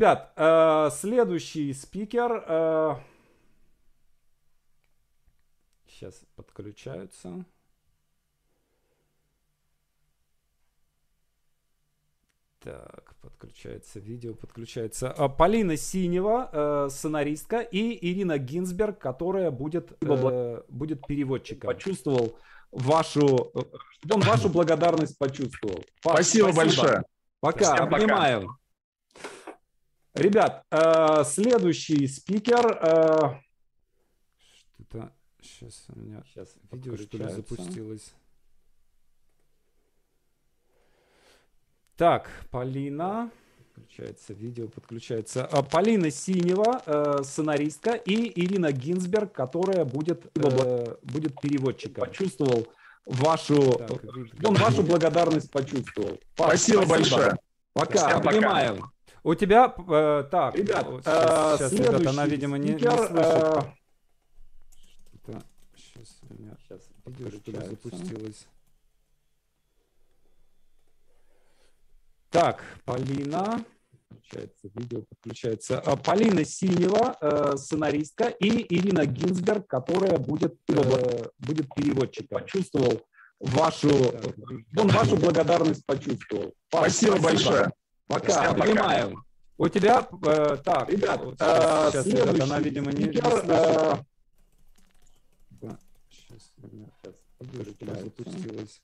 Ребят, э, следующий спикер. Э, сейчас подключаются. Так, подключается видео, подключается а, Полина Синева, э, сценаристка, и Ирина Гинзберг, которая будет, э, будет переводчиком. Почувствовал вашу, чтобы он вашу благодарность почувствовал. Спасибо, спасибо. большое. Пока, Всем обнимаю. Пока. Ребят, э, следующий спикер. Э, Что-то сейчас у меня сейчас видео что ли запустилось. Так, Полина. Подключается видео, подключается. А, Полина Синева, э, сценаристка, и Ирина Гинзберг, которая будет, э, будет переводчиком. Почувствовал вашу, так, он вашу благодарность почувствовал. Спасибо, Спасибо. большое. Пока, Всем обнимаем. У тебя, э, так, ребят, сейчас, сейчас ребят, она, видимо, не, не слышит. Э... Сейчас у меня сейчас видео что ли запустилось. Так, Полина. Подключается видео, подключается. А, Полина Синева, э, сценаристка, и Ирина Гинзберг, которая будет, э, будет переводчиком. Почувствовал вашу, он вашу благодарность почувствовал. Спасибо, Спасибо. большое. Пока, обнимаю. У тебя, э, так, ребят, э, сейчас, ребят, она, видимо, не, не Э... Сейчас, сейчас, запустилась.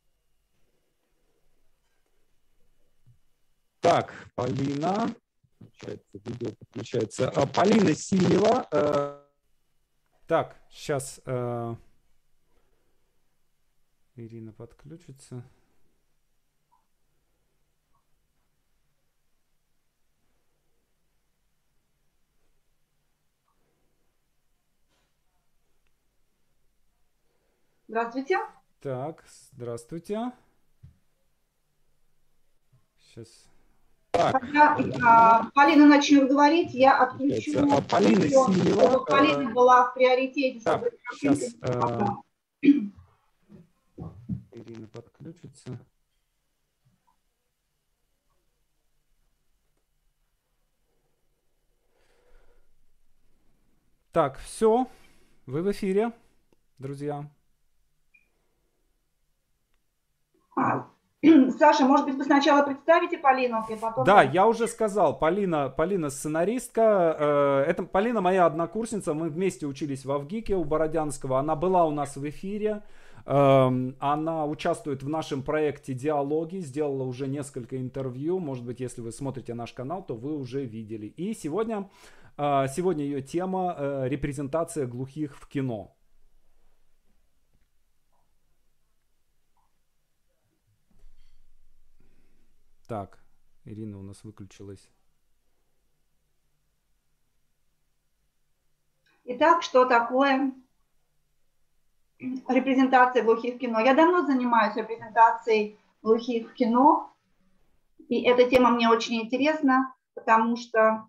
Так, Полина. Включается видео, подключается. А, Полина Синева. Э, так, сейчас э, Ирина подключится. Здравствуйте. Так, здравствуйте. Сейчас так. Когда а, Полина начнет говорить, я отключу. А Полина ее. Чтобы Полина была в приоритете. Так, чтобы сейчас а... Ирина подключится. Так, все. Вы в эфире, друзья. А, Саша, может быть, вы сначала представите Полину, и потом... Да, я уже сказал, Полина, Полина сценаристка. Э, это Полина моя однокурсница, мы вместе учились в Авгике у Бородянского. Она была у нас в эфире. Эм, она участвует в нашем проекте «Диалоги», сделала уже несколько интервью. Может быть, если вы смотрите наш канал, то вы уже видели. И сегодня, э, сегодня ее тема э, «Репрезентация глухих в кино». Так, Ирина у нас выключилась. Итак, что такое репрезентация глухих в кино? Я давно занимаюсь репрезентацией глухих в кино, и эта тема мне очень интересна, потому что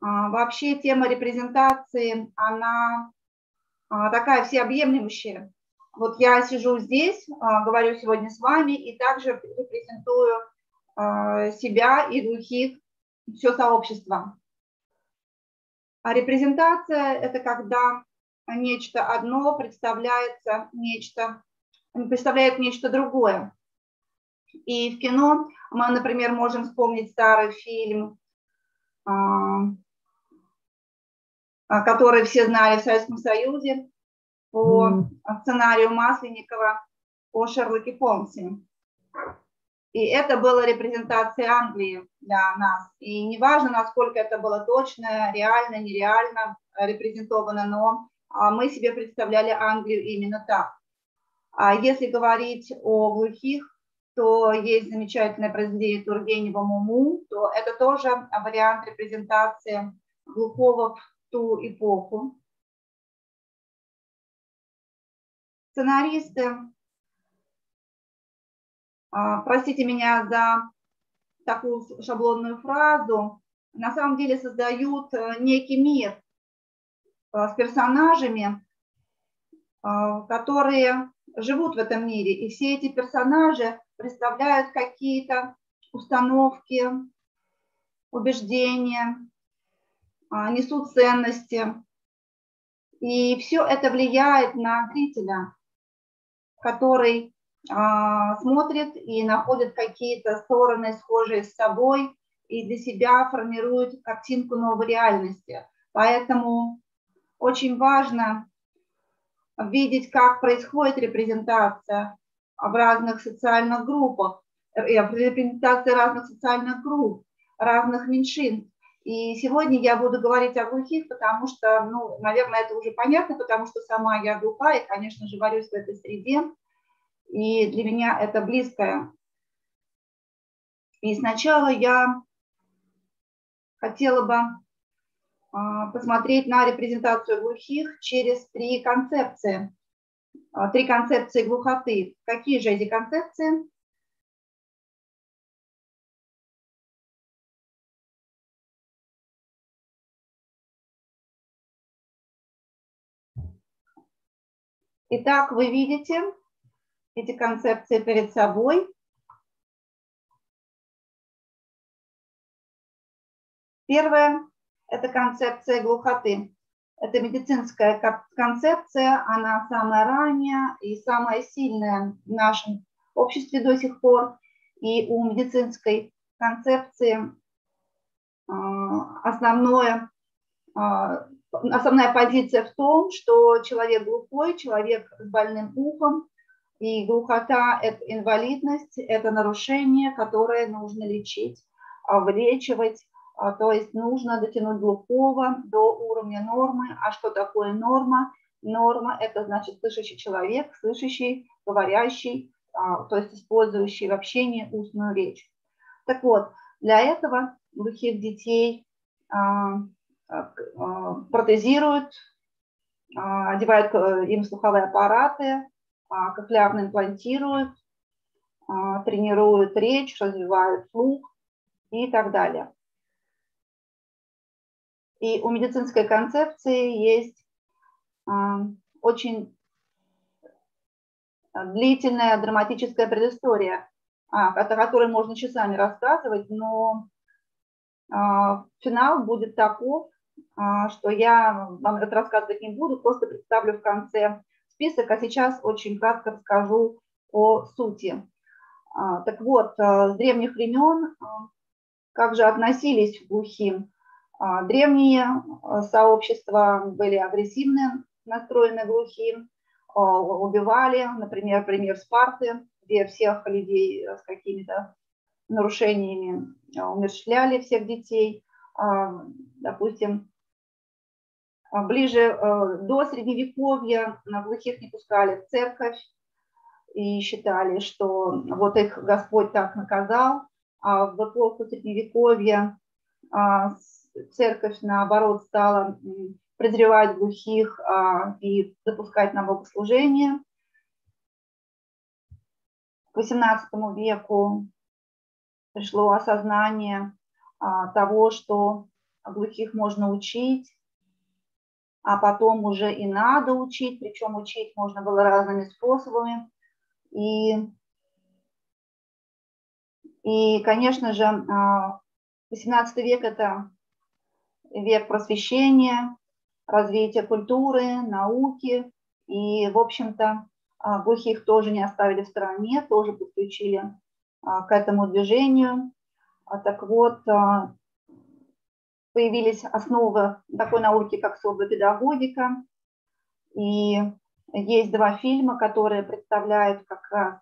а, вообще тема репрезентации, она а, такая всеобъемлющая. Вот я сижу здесь, а, говорю сегодня с вами и также репрезентую себя и глухих, все сообщество. А репрезентация – это когда нечто одно представляется нечто, представляет нечто другое. И в кино мы, например, можем вспомнить старый фильм, а, который все знали в Советском Союзе по сценарию Масленникова о Шерлоке Холмсе. И это была репрезентация Англии для нас. И неважно, насколько это было точно, реально, нереально репрезентовано, но а, мы себе представляли Англию именно так. А если говорить о глухих, то есть замечательное произведение Тургенева «Муму», то это тоже вариант репрезентации глухого в ту эпоху. Сценаристы простите меня за такую шаблонную фразу, на самом деле создают э, некий мир э, с персонажами, э, которые живут в этом мире. И все эти персонажи представляют какие-то установки, убеждения, а, несут ценности. И все это влияет на зрителя, который а, смотрит и находит какие-то стороны, схожие с собой, и для себя формирует картинку новой реальности. Поэтому очень важно видеть, как происходит репрезентация в разных социальных группах, репрезентация разных социальных групп, разных меньшинств. И сегодня я буду говорить о глухих, потому что, ну, наверное, это уже понятно, потому что сама я глухая, и, конечно же, варюсь в этой среде, и для меня это близкое. И сначала я хотела бы а, посмотреть на репрезентацию глухих через три концепции. А, три концепции глухоты. Какие же эти концепции? Итак, вы видите эти концепции перед собой. Первое – это концепция глухоты. Это медицинская концепция, она самая ранняя и самая сильная в нашем обществе до сих пор. И у медицинской концепции а, основное а, основная позиция в том, что человек глухой, человек с больным ухом, и глухота – это инвалидность, это нарушение, которое нужно лечить, а, вылечивать, а, то есть нужно дотянуть глухого до уровня нормы. А что такое норма? Норма – это значит слышащий человек, слышащий, говорящий, а, то есть использующий в общении устную речь. Так вот, для этого глухих детей Э, протезируют, а, одевают э, им слуховые аппараты, а, кохлеарно имплантируют, а, тренируют речь, развивают слух и так далее. И у медицинской концепции есть очень длительная драматическая предыстория, о которой можно часами рассказывать, но финал будет таков, а, что я вам это рассказывать не буду, просто представлю в конце список, а сейчас очень кратко расскажу о сути. А, так вот, а, с древних времен как же относились к глухим? Древние сообщества были агрессивны, настроены глухим, убивали, например, пример Спарты, где всех людей с какими-то нарушениями умерщвляли всех детей. Допустим, а, ближе э, до Средневековья глухих не пускали в церковь и считали, что вот их Господь так наказал, а в эпоху Средневековья а, церковь, наоборот, стала презревать глухих а, и допускать на богослужение. К XVIII веку пришло осознание того, что глухих можно учить, а потом уже и надо учить, причем учить можно было разными способами. И, и конечно же, 18 а, век – это век просвещения, развития культуры, науки. И, в общем-то, а, глухих тоже не оставили в стороне, тоже подключили а, к этому движению. Так вот, появились основы такой науки, как сурдопедагогика. И есть два фильма, которые представляют как раз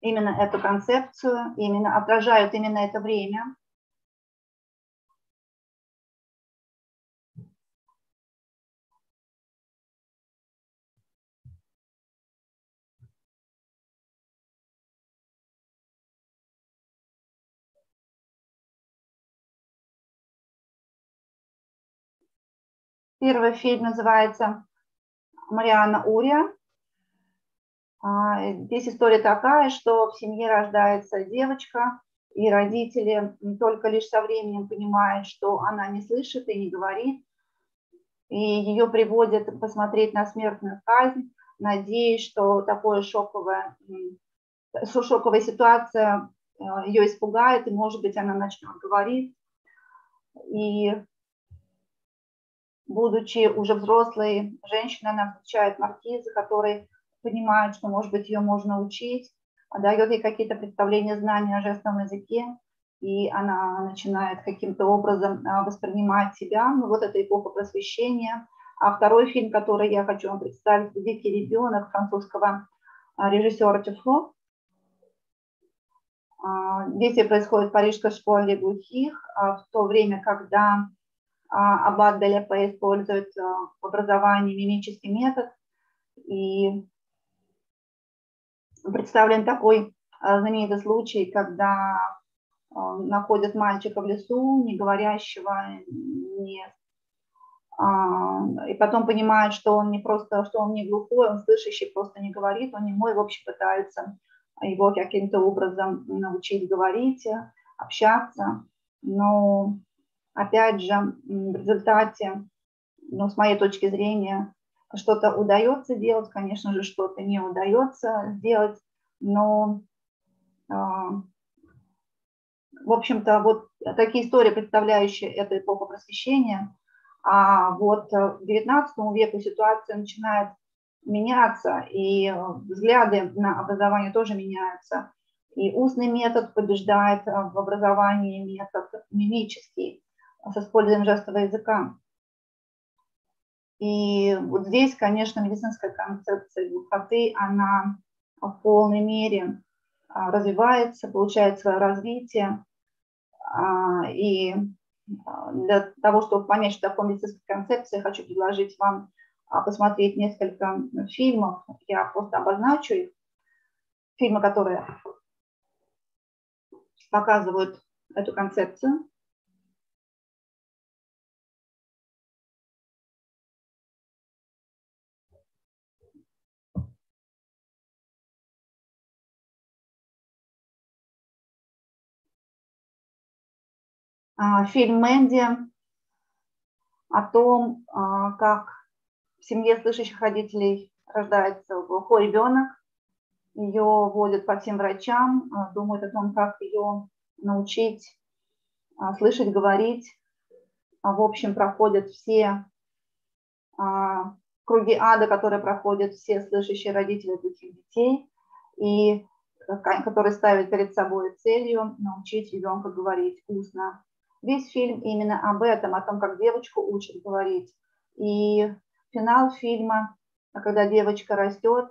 именно эту концепцию, именно отражают именно это время. Первый фильм называется «Мариана Урия». А, здесь история такая, что в семье рождается девочка, и родители только лишь со временем понимают, что она не слышит и не говорит, и ее приводят посмотреть на смертную казнь, надеясь, что такое шоковая, шоковая ситуация ее испугает, и, может быть, она начнет говорить. И будучи уже взрослой женщиной, она встречает маркиза, который понимает, что, может быть, ее можно учить, дает ей какие-то представления, знания о жестовом языке, и она начинает каким-то образом а, воспринимать себя. Ну, вот это эпоха просвещения. А второй фильм, который я хочу вам представить, «Дикий ребенок» французского а, режиссера Тюфло. Действие происходит в парижской школе глухих в то время, когда Аббат Деляпе использует в образовании мимический метод. И представлен такой знаменитый случай, когда находят мальчика в лесу, не говорящего, не и потом понимают, что он не просто, что он не глухой, он слышащий, просто не говорит, он не мой, в общем, пытаются его каким-то образом научить говорить, общаться. Но, опять же, в результате, ну, с моей точки зрения, что-то удается делать, конечно же, что-то не удается сделать, но в общем-то, вот такие истории, представляющие эту эпоху просвещения. А вот в XIX веку ситуация начинает меняться, и взгляды на образование тоже меняются. И устный метод побеждает в образовании метод мимический с использованием жестового языка. И вот здесь, конечно, медицинская концепция глухоты, она в полной мере а, развивается, получает свое развитие. А, и а, для того, чтобы понять, что такое медицинская концепция, хочу предложить вам посмотреть несколько фильмов. Я просто обозначу их. Фильмы, которые показывают эту концепцию. Фильм Мэнди о том, а, как в семье слышащих родителей рождается глухой ребенок. Ее водят по всем врачам, а, думают о том, как ее научить слышать, говорить. В общем, проходят все круги ада, которые проходят все слышащие родители глухих детей, и которые ставят перед собой целью научить ребенка говорить устно. Весь фильм именно об этом, о том, как девочку учат говорить. И финал фильма, когда девочка растет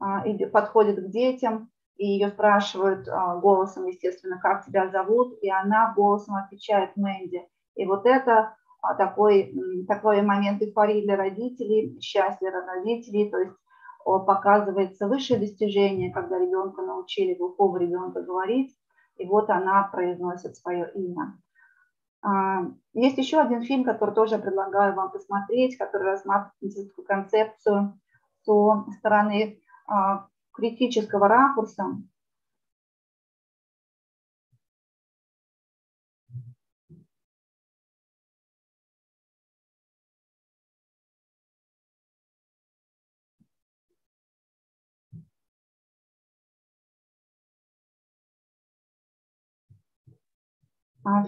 а, и подходит к детям, и ее спрашивают а, голосом, естественно, как тебя зовут, и она голосом отвечает Мэнди. И вот это а, такой, такой момент эйфории для родителей, счастья родителей, то есть показывается высшее достижение, когда ребенка научили, глухого ребенка говорить, и вот она произносит свое имя. А, есть еще один фильм, который тоже предлагаю вам посмотреть, который рассматривает концепцию со стороны а, критического ракурса.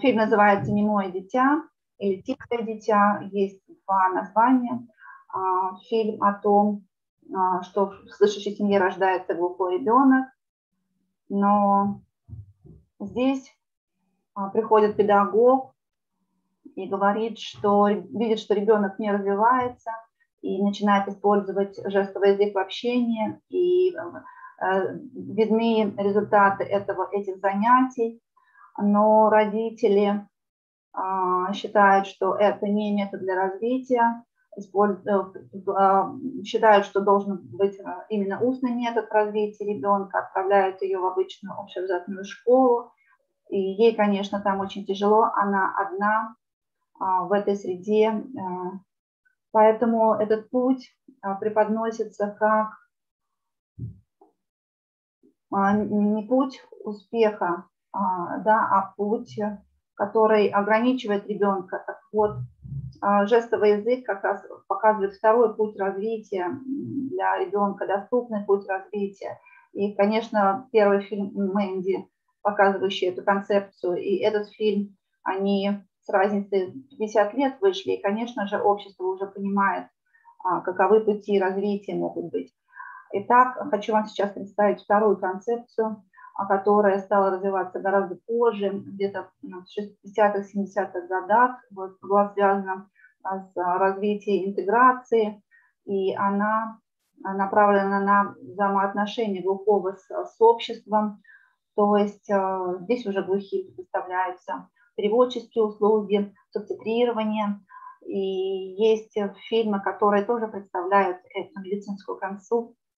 Фильм называется «Немое дитя» или «Тихое дитя». Есть два названия. А, фильм о том, а, что в слышащей семье рождается глухой ребенок, но здесь приходит педагог и говорит, что видит, что ребенок не развивается и начинает использовать жестовый язык в общении, и э, видны результаты этого, этих занятий но родители а, считают, что это не метод для развития, э, а, считают, что должен быть а, именно устный метод развития ребенка, отправляют ее в обычную общеобразовательную школу, и ей, конечно, там очень тяжело, она одна в этой среде, поэтому этот путь преподносится как не путь успеха, а, да, а путь, который ограничивает ребенка. Так вот, а, жестовый язык как раз показывает второй путь развития для ребенка, доступный путь развития. И, конечно, первый фильм Мэнди показывающие эту концепцию. И этот фильм, они с разницей 50 лет вышли, и, конечно же, общество уже понимает, а, каковы пути развития могут быть. Итак, хочу вам сейчас представить вторую концепцию, а, которая стала развиваться гораздо позже, где-то в 60-х, 70-х годах, вот, была связана с развитием интеграции, и она направлена на взаимоотношения глухого с, с обществом, то есть э, здесь уже глухие предоставляются переводческие услуги, субтитрирование, и есть фильмы, которые тоже представляют эту медицинскую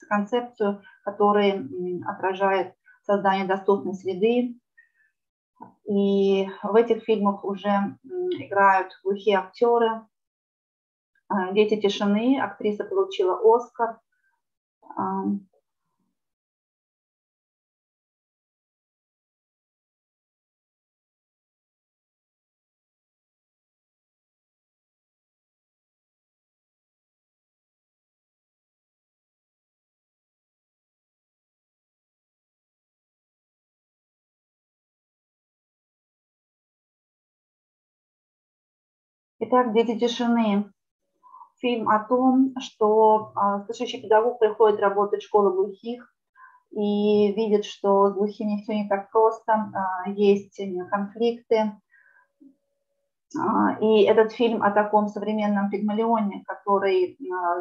концепцию, которые отражают создание доступной среды. И в этих фильмах уже играют глухие актеры. Э, «Дети тишины», актриса получила Оскар. Итак, «Дети тишины» фильм о том, что а, слышащий педагог приходит работать в школу глухих и видит, что с глухими все не так просто, а, есть конфликты. А, и этот фильм о таком современном пигмалионе, который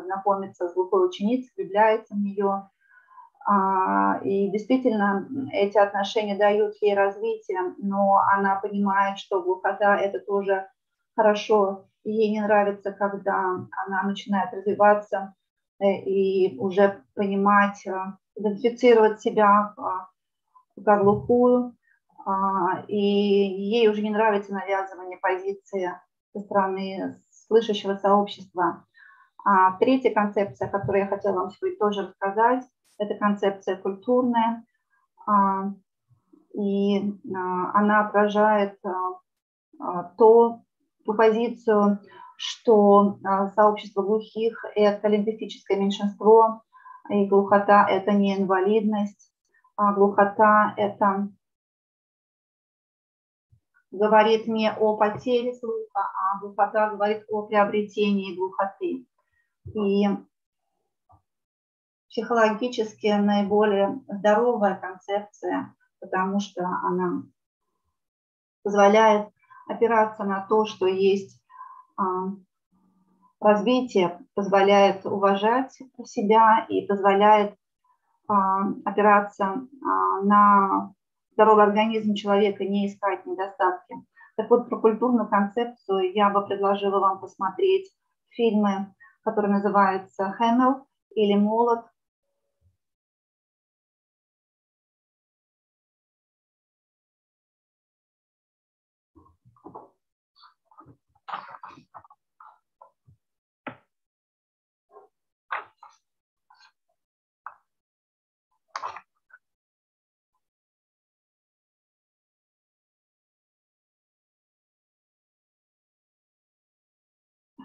знакомится с глухой ученицей, влюбляется в нее. И действительно, эти отношения дают ей развитие, но она понимает, что глухота – это тоже хорошо, ей не нравится, когда она начинает развиваться э, и уже понимать, э, идентифицировать себя а, как глухую, а, и ей уже не нравится навязывание позиции со стороны слышащего сообщества. А третья концепция, которую я хотела вам сегодня тоже рассказать, это концепция культурная, а, и она отражает то, позицию, что а, сообщество глухих – это лингвистическое меньшинство, и глухота – это не инвалидность, а глухота – это говорит не о потере слуха, а глухота говорит о приобретении глухоты. И психологически наиболее здоровая концепция, потому что она позволяет опираться на то, что есть а, развитие, позволяет уважать себя и позволяет а, опираться а, на здоровый организм человека, не искать недостатки. Так вот, про культурную концепцию я бы предложила вам посмотреть фильмы, которые называются «Хэмел» или «Молот»,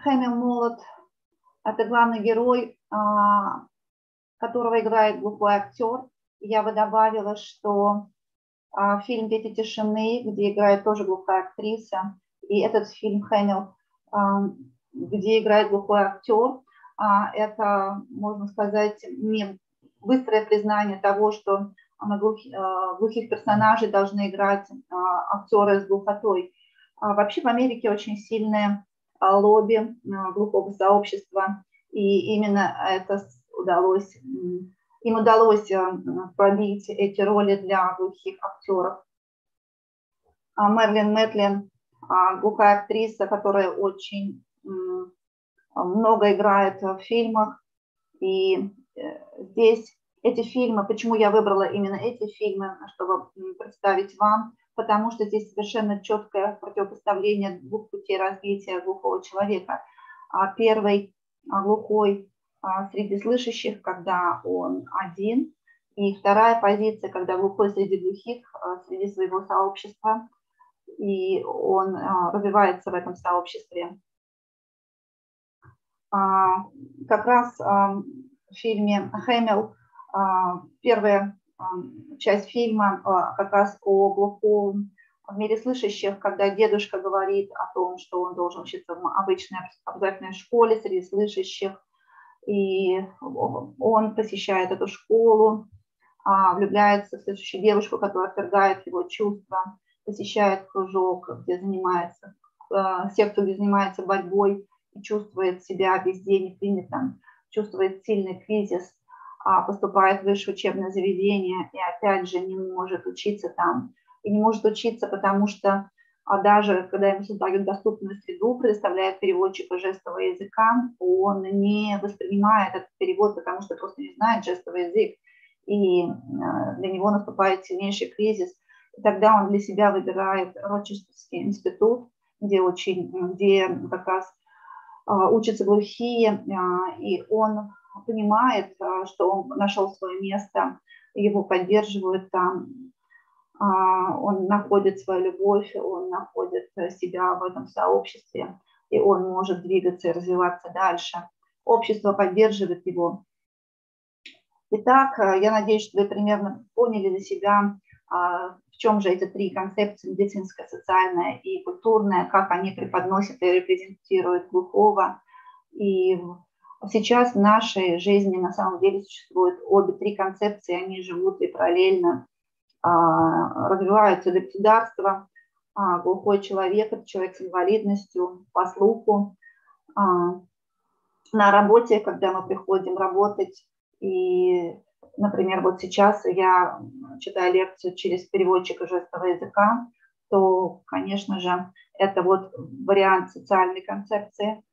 Хэмил Молот – это главный герой, а, которого играет глухой актер. Я бы добавила, что а, фильм «Дети тишины», где играет тоже глухая актриса, и этот фильм «Хэмил», а, где играет глухой актер, это, можно сказать, не быстрое признание того, что глухих, персонажей должны играть актеры с глухотой. Вообще в Америке очень сильная лобби глухого сообщества, и именно это удалось, им удалось э, пробить эти роли для глухих актеров. А Мерлин Мэтлин, а, глухая актриса, которая очень много играет в фильмах, и э, здесь эти фильмы, почему я выбрала именно эти фильмы, чтобы представить вам, потому что здесь совершенно четкое противопоставление двух путей развития глухого человека. А первый а, глухой а, среди слышащих, когда он один, и вторая позиция, когда глухой среди глухих, среди своего сообщества, и он развивается в этом сообществе. Как раз в фильме «Хэмилл» первая часть фильма как раз о глухом в мире слышащих, когда дедушка говорит о том, что он должен учиться в обычной обязательной школе среди слышащих, и он посещает эту школу, а, влюбляется в следующую девушку, которая отвергает его чувства, посещает кружок, где занимается, а, секцию, где занимается борьбой и чувствует себя везде непринятым, чувствует сильный кризис, а, поступает в высшее учебное заведение и опять же не может учиться там, и не может учиться, потому что а даже когда ему создают доступную среду, предоставляет переводчика жестового языка, он не воспринимает этот перевод, потому что просто не знает жестовый язык, и а, для него наступает сильнейший кризис. И тогда он для себя выбирает Рочестерский институт, где, очень, где как раз а, учатся глухие, и он понимает, что он нашел свое место, его поддерживают там, а, он находит свою любовь, он находит себя в этом сообществе, и он может двигаться и развиваться дальше. Общество поддерживает его. Итак, э, я надеюсь, что вы примерно поняли для себя, а, в чем же эти три концепции, медицинская, социальная и культурная, как они преподносят и репрезентируют глухого. И сейчас в нашей жизни на самом деле существуют обе три концепции, они живут и параллельно а, развиваются для государства, а, глухой человек, это человек с инвалидностью по слуху. А, на работе, когда мы приходим работать, и, например, вот сейчас я читаю лекцию через переводчика жестового языка, то, конечно же, это вот вариант социальной концепции,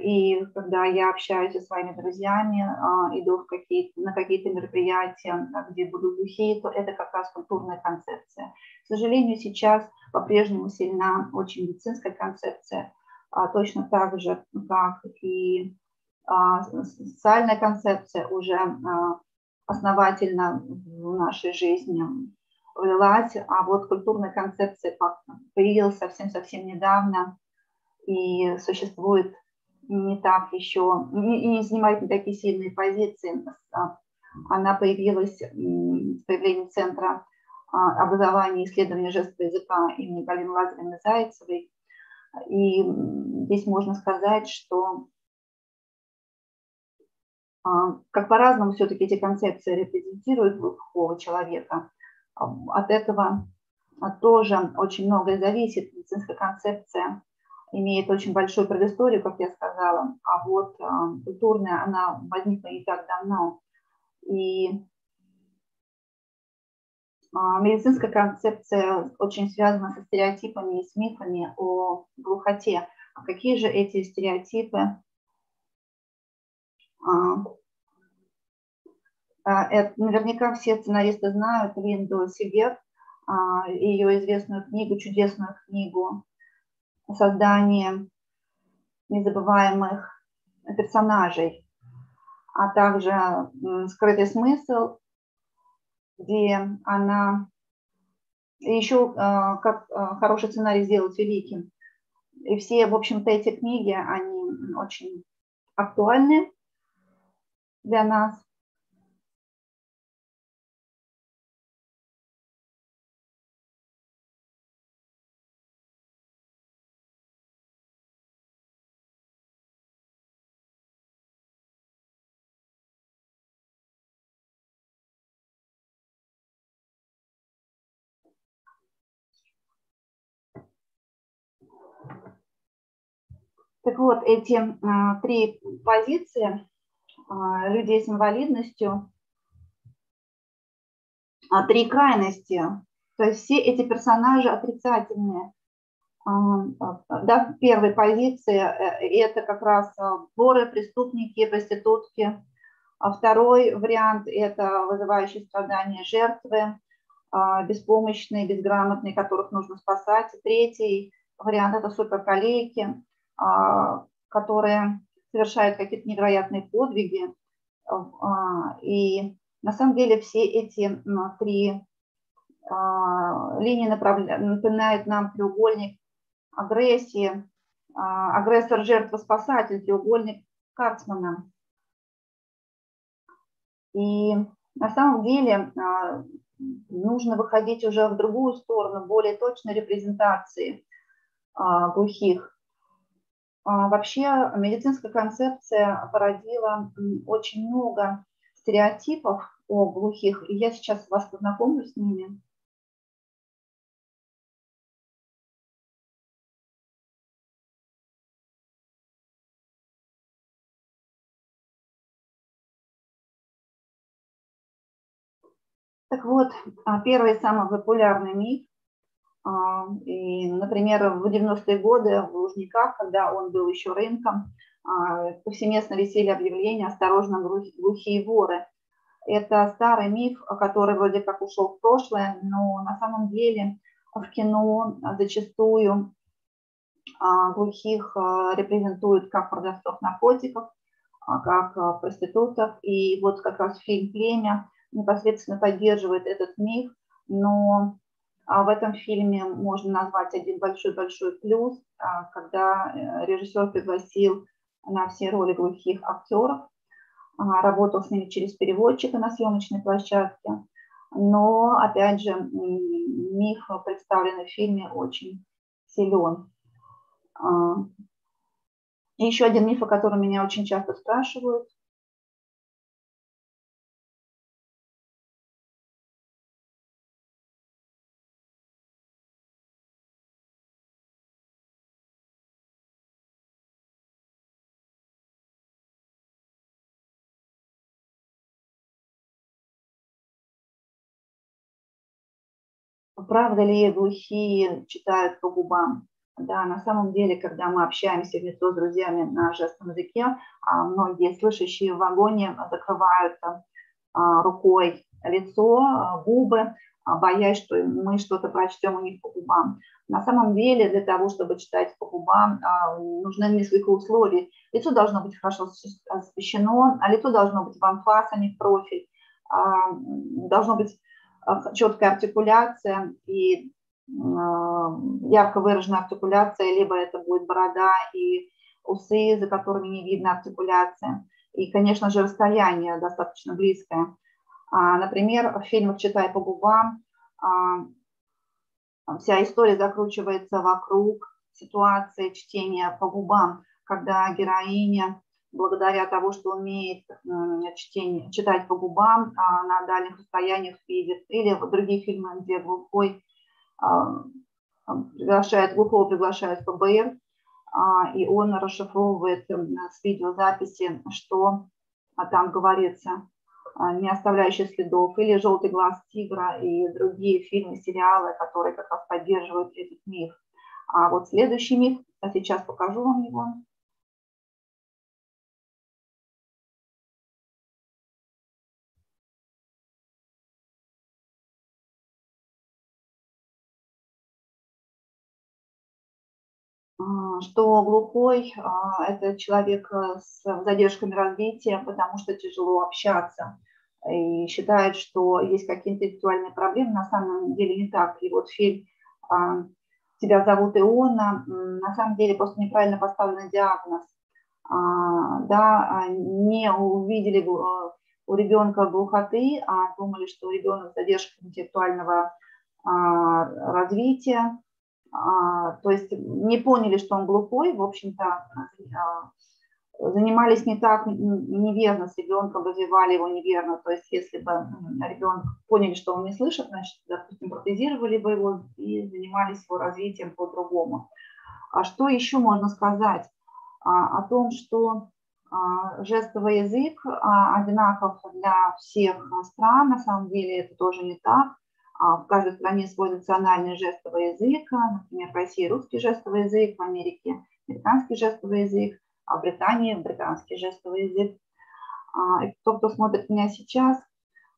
и когда я общаюсь со своими друзьями, а, иду в какие на какие-то мероприятия, где будут глухие, то это как раз культурная концепция. К сожалению, сейчас по-прежнему сильна очень медицинская концепция, а, точно так же, как и социальная концепция уже основательно в нашей жизни влилась, а вот культурная концепция появилась совсем-совсем недавно, и существует не так еще, и не занимает не такие сильные позиции. Она появилась с появлением Центра а, образования и исследования жестового языка имени Галины Лазаревны Зайцевой. И здесь можно сказать, что а, как по-разному все-таки эти концепции репрезентируют глухого человека. От этого тоже очень многое зависит. Медицинская концепция имеет очень большую предысторию, как я сказала, а вот э, культурная, она возникла не так давно. И э, медицинская концепция очень связана со стереотипами и с мифами о глухоте. А какие же эти стереотипы? Это, наверняка все сценаристы знают Линду Сигер, ее известную книгу, чудесную книгу создание незабываемых персонажей, а также скрытый смысл, где она еще а, как а, хороший сценарий сделать великим. И все, в общем-то, эти книги, они очень актуальны для нас. Так вот, эти а, три позиции а, людей с инвалидностью, а, три крайности, то есть все эти персонажи отрицательные. Да, в первой позиции э, это как раз воры, преступники, проститутки. А второй вариант – это вызывающие страдания жертвы, беспомощные, безграмотные, которых нужно спасать. Третий вариант – это суперколлеги, а, которые совершают какие-то невероятные подвиги. А, и на самом деле все эти три а, линии напоминают нам треугольник агрессии, агрессор, жертва, спасатель, треугольник Карцмана. И на самом деле нужно выходить уже в другую сторону, более точной репрезентации глухих. Вообще медицинская концепция породила очень много стереотипов о глухих, и я сейчас вас познакомлю с ними. Так вот, а, первый самый популярный миф, а, и, например, в 90-е годы в Лужниках, когда он был еще рынком, а, повсеместно висели объявления «Осторожно, глухие воры». Это старый миф, который вроде как ушел в прошлое, но на самом деле в кино зачастую глухих репрезентуют как продавцов наркотиков, как проститутов. И вот как раз фильм «Племя» непосредственно поддерживает этот миф, но а, в этом фильме можно назвать один большой-большой плюс, а, когда э, режиссер пригласил на все роли глухих актеров, а, работал с ними через переводчика на съемочной площадке, но, опять же, миф, представленный в фильме, очень силен. И еще один миф, о котором меня очень часто спрашивают, правда ли глухие читают по губам? Да, на самом деле, когда мы общаемся в метро с друзьями на жестом языке, а, многие слышащие в вагоне закрывают а, рукой лицо, а, губы, боясь, что мы что-то прочтем у них по губам. На самом деле, для того, чтобы читать по губам, нужны несколько условий. Лицо должно быть хорошо освещено, а лицо должно быть в анфас, а не в профиль. Должно быть четкая артикуляция и а, ярко выраженная артикуляция, либо это будет борода и усы, за которыми не видно артикуляция. И, конечно же, расстояние достаточно близкое. А, например, в фильмах «Читай по губам» а, вся история закручивается вокруг ситуации чтения по губам, когда героиня благодаря тому, что умеет чтение, читать по губам а на дальних расстояниях видит, или в другие фильмы, где глухой а, приглашает, глухого приглашает ФБР, а, и он расшифровывает с видеозаписи, что там говорится, не оставляющий следов, или «Желтый глаз тигра» и другие фильмы, сериалы, которые как раз поддерживают этот миф. А вот следующий миф, я сейчас покажу вам его. Что глухой а, – это человек э, с задержками развития, потому что тяжело общаться. И считает, что есть какие-то интеллектуальные проблемы. На самом деле не так. И вот фильм а, «Тебя зовут Иона» на самом деле просто неправильно поставленный диагноз. А, да, не увидели э, у ребенка глухоты, а думали, что у ребенка задержка интеллектуального развития, то есть не поняли, что он глухой, в общем-то, а, занимались не так неверно с ребенком, развивали его неверно. То есть если бы ребенок поняли, что он не слышит, значит, допустим, протезировали бы его и занимались его развитием по-другому. А что еще можно сказать? А, о том, что жестовый язык одинаков для всех стран, на самом деле это тоже не так. А, в каждой стране свой национальный жестовый язык, например, в России русский жестовый язык, в Америке американский жестовый язык, а в Британии британский жестовый язык. А, и кто, кто смотрит меня сейчас,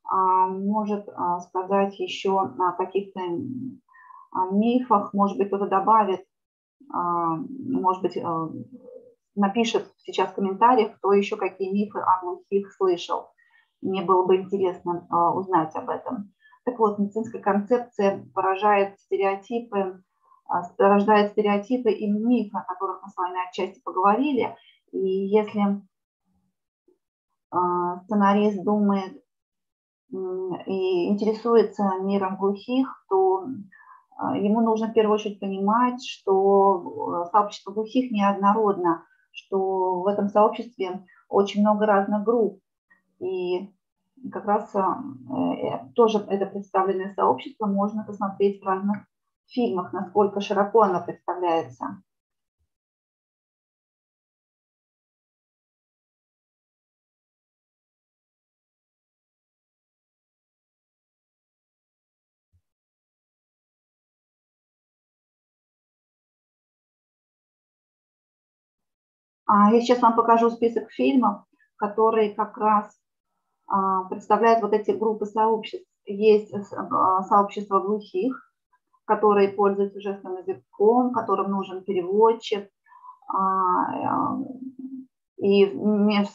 а, может сказать еще о каких-то мифах, может быть, кто-то добавит, может быть, напишет сейчас в комментариях, кто еще какие мифы о глухих слышал. Мне было бы интересно узнать об этом. Так вот, медицинская концепция поражает стереотипы, а, рождает стереотипы и мифы, о которых мы с вами отчасти поговорили. И если а, сценарист думает, и интересуется миром глухих, то а, ему нужно в первую очередь понимать, что э, сообщество глухих неоднородно, что в этом сообществе очень много разных групп. И как раз а, э, тоже это представленное сообщество можно посмотреть в разных фильмах, насколько широко оно представляется. А, я сейчас вам покажу список фильмов, которые как раз представляют вот эти группы сообществ. Есть а, сообщество глухих, которые пользуются жестовым языком, которым нужен переводчик. И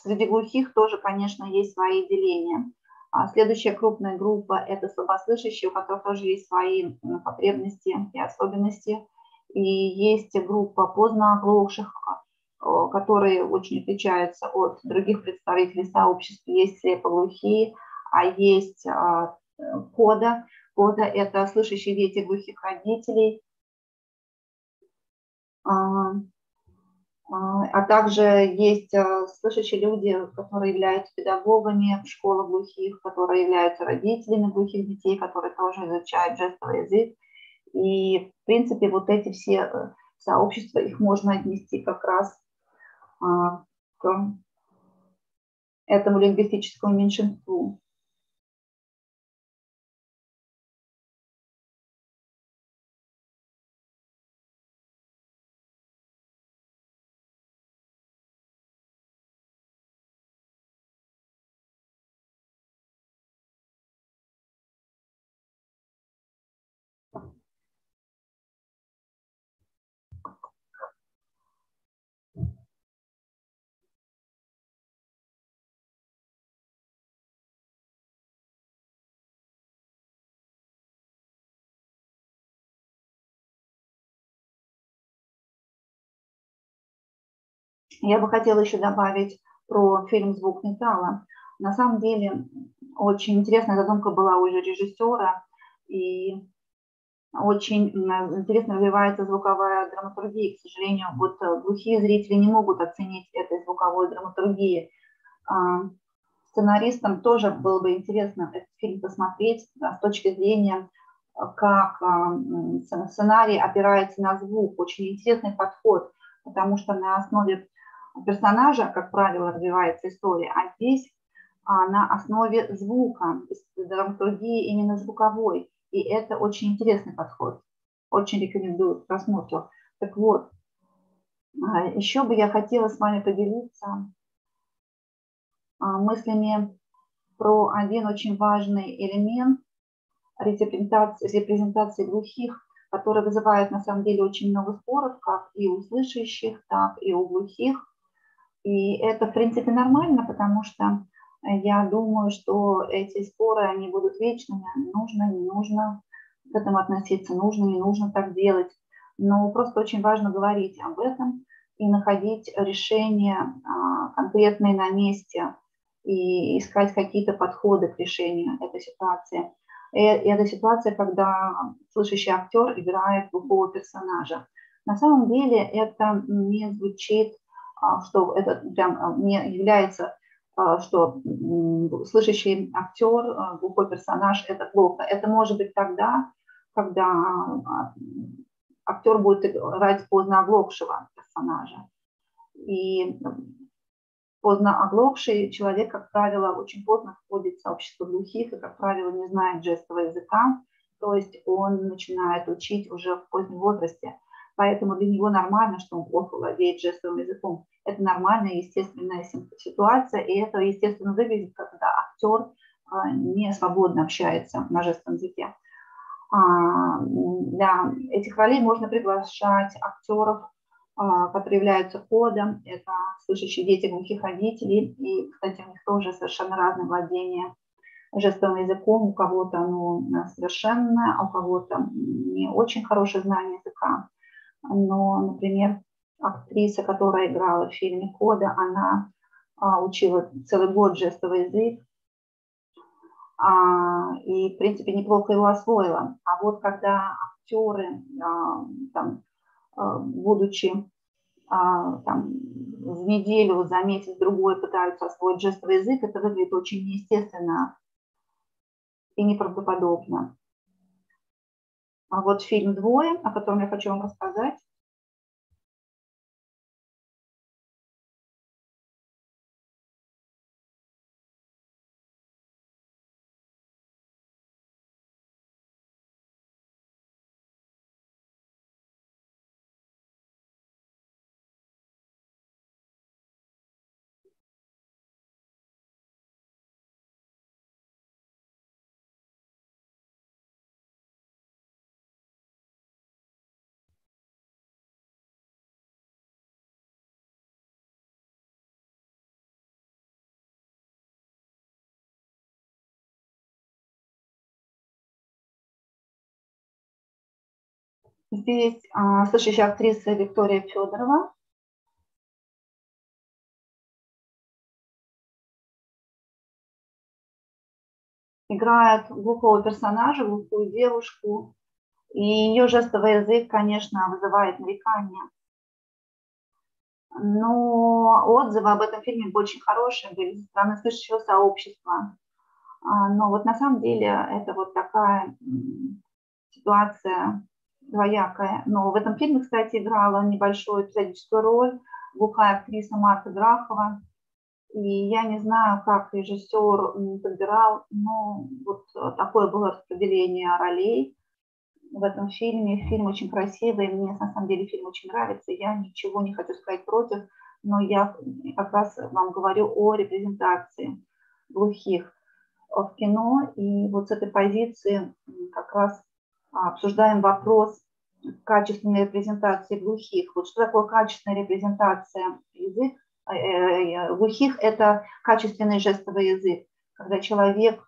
среди глухих тоже, конечно, есть свои деления. Следующая крупная группа – это слабослышащие, у которых тоже есть свои потребности и особенности. И есть группа поздно оглохших, Э, которые очень отличаются от других представителей сообщества. Есть слепоглухие, а есть а, кода. Кода – это слышащие дети глухих родителей. А, а, а также есть слышащие люди, которые являются педагогами в школах глухих, которые являются родителями глухих детей, которые тоже изучают жестовый язык. И, в принципе, вот эти все э, сообщества, их можно отнести как раз к этому лингвистическому меньшинству. Я бы хотела еще добавить про фильм «Звук металла». На самом деле очень интересная задумка была у режиссера, и очень интересно развивается звуковая драматургия. К сожалению, вот э, глухие зрители не могут оценить этой звуковой драматургии. А, сценаристам тоже было бы интересно этот фильм посмотреть с точки зрения, как а, сценарий опирается на звук. Очень интересный подход, потому что на основе персонажа, как правило, развивается история, а здесь а, на основе звука, драматургии именно звуковой. И это очень интересный подход. Очень рекомендую к просмотру. Так вот, а, еще бы я хотела с вами поделиться а, мыслями про один очень важный элемент репрезентации, репрезентации глухих, который вызывает на самом деле очень много споров, как и у слышащих, так и у глухих. И это, в принципе, нормально, потому что я думаю, что эти споры, они будут вечными. Нужно, не нужно к этому относиться, нужно, не нужно так делать. Но просто очень важно говорить об этом и находить решения а, конкретные на месте и искать какие-то подходы к решению этой ситуации. И это ситуация, когда слышащий актер играет глухого персонажа. На самом деле это не звучит что это прям а, не является, а, что слышащий актер, глухой персонаж – это плохо. Это может быть тогда, когда актер будет играть поздно оглохшего персонажа. И поздно оглохший человек, как правило, очень поздно входит в сообщество глухих и, как правило, не знает жестового языка, то есть он начинает учить уже в позднем возрасте поэтому для него нормально, что он плохо владеет жестовым языком. Это нормальная, естественная ситуация, и это, естественно, выглядит, когда актер а, не свободно общается на жестовом языке. А, для этих ролей можно приглашать актеров, а, которые являются кодом. Это слышащие дети глухих родителей. И, кстати, у них тоже совершенно разное владение жестовым языком. У кого-то оно совершенное, а у кого-то не очень хорошее знание языка но, например, актриса, которая играла в фильме «Кода», она а, учила целый год жестовый язык, а, и, в принципе, неплохо его освоила. А вот когда актеры, а, там, а, будучи а, там, в неделю, за месяц, другой пытаются освоить жестовый язык, это выглядит очень неестественно и неправдоподобно. А вот фильм «Двое», о котором я хочу вам рассказать, Здесь а, слышащая актриса Виктория Федорова. Играет глухого персонажа, глухую девушку. И ее жестовый язык, конечно, вызывает нарекания. Но отзывы об этом фильме очень хорошие были со стороны слышащего сообщества. А, но вот на самом деле это вот такая ситуация двоякая. Но в этом фильме, кстати, играла небольшую эпизодическую роль глухая актриса Марта Грахова. И я не знаю, как режиссер подбирал, но вот такое было распределение ролей в этом фильме. Фильм очень красивый, мне на самом деле фильм очень нравится, я ничего не хочу сказать против, но я как раз вам говорю о репрезентации глухих в кино, и вот с этой позиции как раз обсуждаем вопрос качественной репрезентации глухих. Вот что такое качественная репрезентация язык? Э, э, глухих – это качественный жестовый язык, когда человек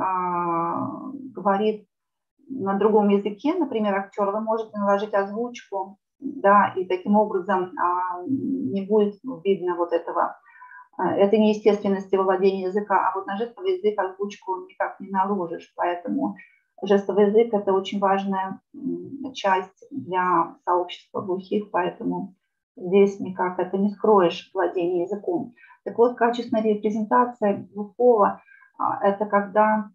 а, говорит на другом языке, например, актер, вы можете наложить озвучку, да, и таким образом а, не будет видно вот этого, а, этой неестественности владения языка, а вот на жестовый язык озвучку никак не наложишь, поэтому Жестовый язык – это очень важная часть для сообщества глухих, поэтому здесь никак это не скроешь, владение языком. Так вот, качественная репрезентация глухого а, – это когда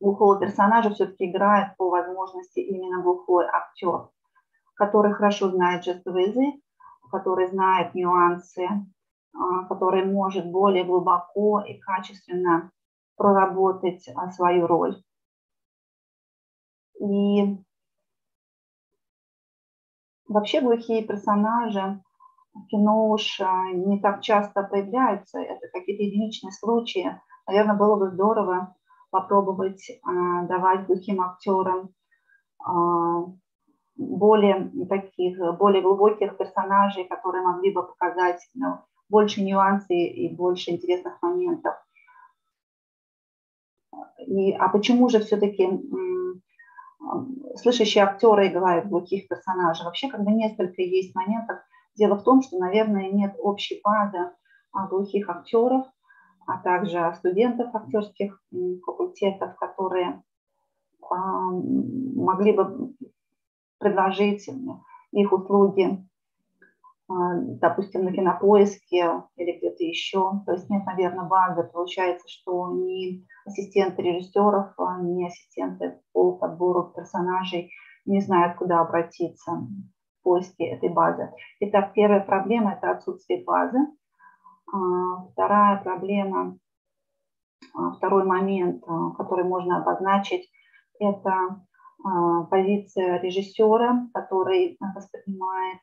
глухого персонажа все-таки играет по возможности именно глухой актер, который хорошо знает жестовый язык, который знает нюансы, а, который может более глубоко и качественно проработать а, свою роль. И вообще глухие персонажи в кино уж а, не так часто появляются. Это какие-то единичные случаи. Наверное, было бы здорово попробовать а, давать глухим актерам а, более таких, более глубоких персонажей, которые могли бы показать ну, больше нюансов и больше интересных моментов. И, а почему же все-таки слышащие актеры играют глухих персонажей. Вообще как бы несколько есть моментов. Дело в том, что, наверное, нет общей базы глухих актеров, а также студентов актерских факультетов, которые могли бы предложить их услуги а, допустим, на кинопоиске или где-то еще. То есть нет, наверное, базы. Получается, что ни ассистенты режиссеров, а, ни ассистенты по подбору персонажей не знают, куда обратиться в поиске этой базы. Итак, первая проблема – это отсутствие базы. А, вторая проблема, второй момент, который можно обозначить, это позиция режиссера, который воспринимает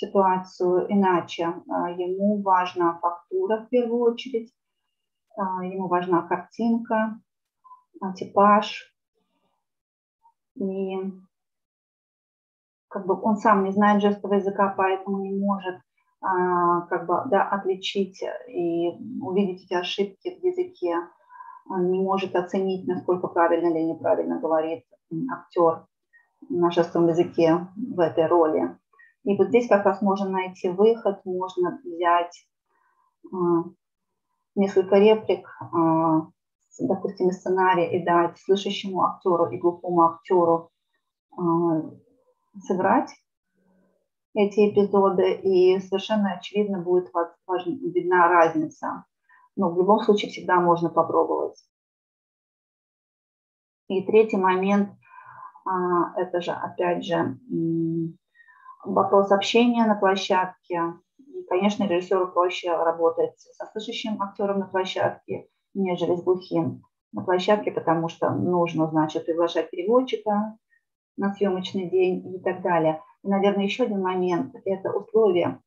ситуацию иначе. А, ему важна фактура в первую очередь, а, ему важна картинка, а, типаж. И как бы он сам не знает жестового языка, поэтому не может как бы, да, отличить и увидеть эти ошибки в языке, он не может оценить, насколько правильно или неправильно говорит актер на жестовом языке в этой роли. И вот здесь как раз можно найти выход, можно взять а, несколько реплик а, допустим, сценарий и дать слышащему актеру и глухому актеру э, сыграть эти эпизоды, и совершенно очевидно будет видна разница. Но в любом случае всегда можно попробовать. И третий момент, а, это же, опять же, вопрос общения на площадке. И, конечно, режиссеру проще работать со слышащим актером на площадке, нежели с глухим на площадке, потому что нужно, значит, приглашать переводчика на съемочный день и так далее. И, наверное, еще один момент – это условия,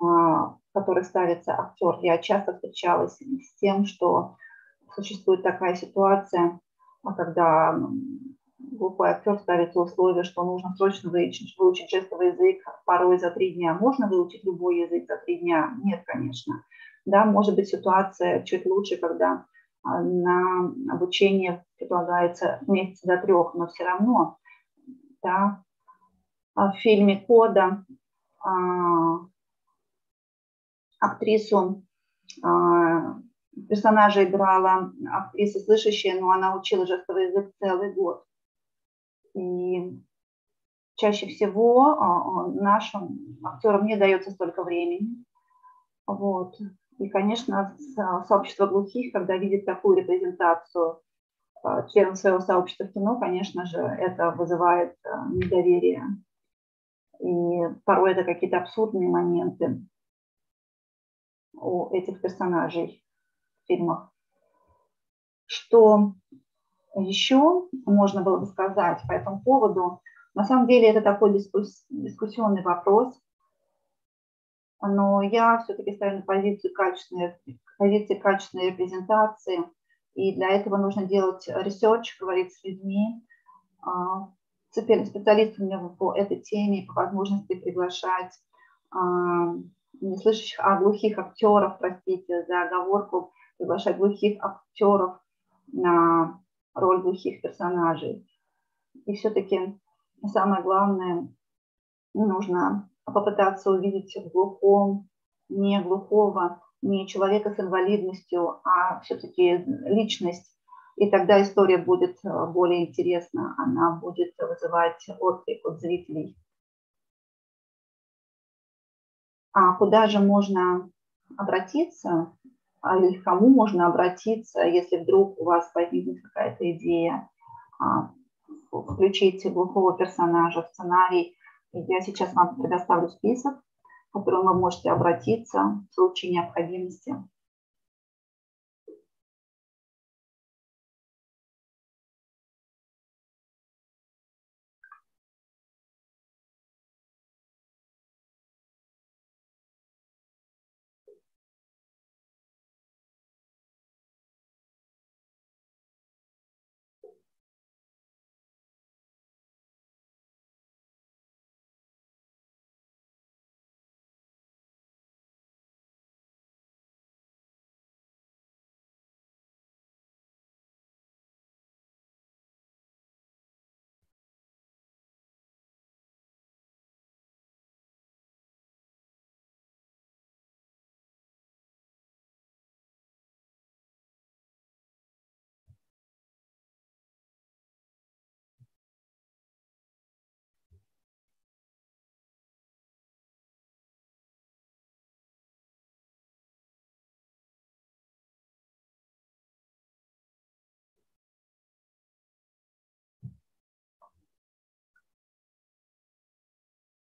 а, которые ставится актер. Я часто встречалась с тем, что существует такая ситуация, когда глухой актер ставится условие, что нужно срочно выучить, выучить жестовый язык порой за три дня. Можно выучить любой язык за три дня? Нет, конечно. Да, может быть ситуация чуть лучше, когда а, на обучение предлагается месяца до трех, но все равно да, а, в фильме «Кода» а, актрису, персонажа играла актриса слышащая, но она учила жестовый язык целый год. И чаще всего нашим актерам не дается столько времени. Вот. И, конечно, сообщество глухих, когда видит такую репрезентацию членов своего сообщества в кино, конечно же, это вызывает недоверие. И порой это какие-то абсурдные моменты у этих персонажей в фильмах. Что еще можно было бы сказать по этому поводу? На самом деле это такой дискус, дискуссионный вопрос, но я все-таки ставлю на позицию качественной, позиции качественной репрезентации, и для этого нужно делать research, говорить с людьми, а, специалистами по этой теме, по возможности приглашать а, не слышащих, а глухих актеров, простите за оговорку, приглашать глухих актеров на роль глухих персонажей. И все-таки самое главное, нужно попытаться увидеть в глухом, не глухого, не человека с инвалидностью, а все-таки личность. И тогда история будет э, более интересна, она будет вызывать отклик от зрителей. А куда же можно обратиться, или к кому можно обратиться, если вдруг у вас возникнет какая-то идея а, включить глухого персонажа в сценарий. Я сейчас вам предоставлю список, к которому вы можете обратиться в случае необходимости.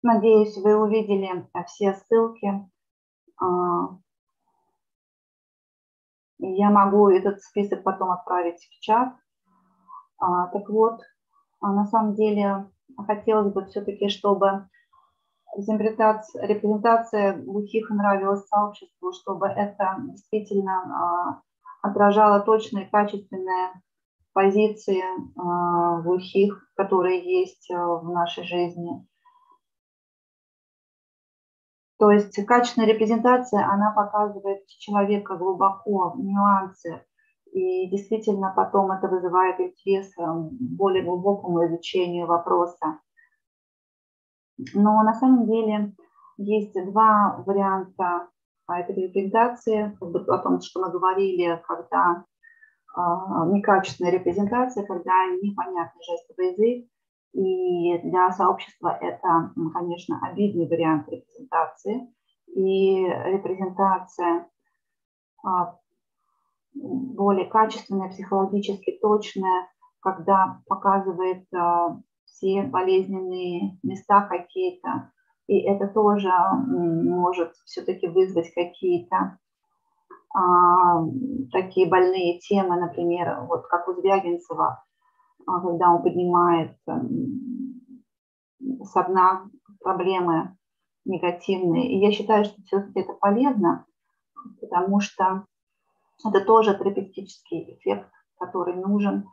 Надеюсь, вы увидели э, все ссылки. А, я могу этот список потом отправить в чат. А, так вот, а на самом деле хотелось бы все-таки, чтобы репрезентация, глухих нравилась сообществу, чтобы это действительно отражало точные, качественные позиции глухих, которые есть э, в нашей жизни то есть качественная репрезентация, она показывает человека глубоко, нюансы, и действительно потом это вызывает интерес к более глубокому изучению вопроса. Но на самом деле есть два варианта этой репрезентации, о том, что мы говорили, когда а, некачественная репрезентация, когда непонятный жестовый язык, и для сообщества это, конечно, обидный вариант репрезентации. И репрезентация а, более качественная, психологически точная, когда показывает а, все болезненные места какие-то, и это тоже может все-таки вызвать какие-то а, такие больные темы, например, вот как у Звягинцева, когда он поднимает а, с дна проблемы негативные. И я считаю, что все-таки это полезно, потому что это тоже терапевтический эффект, который нужен.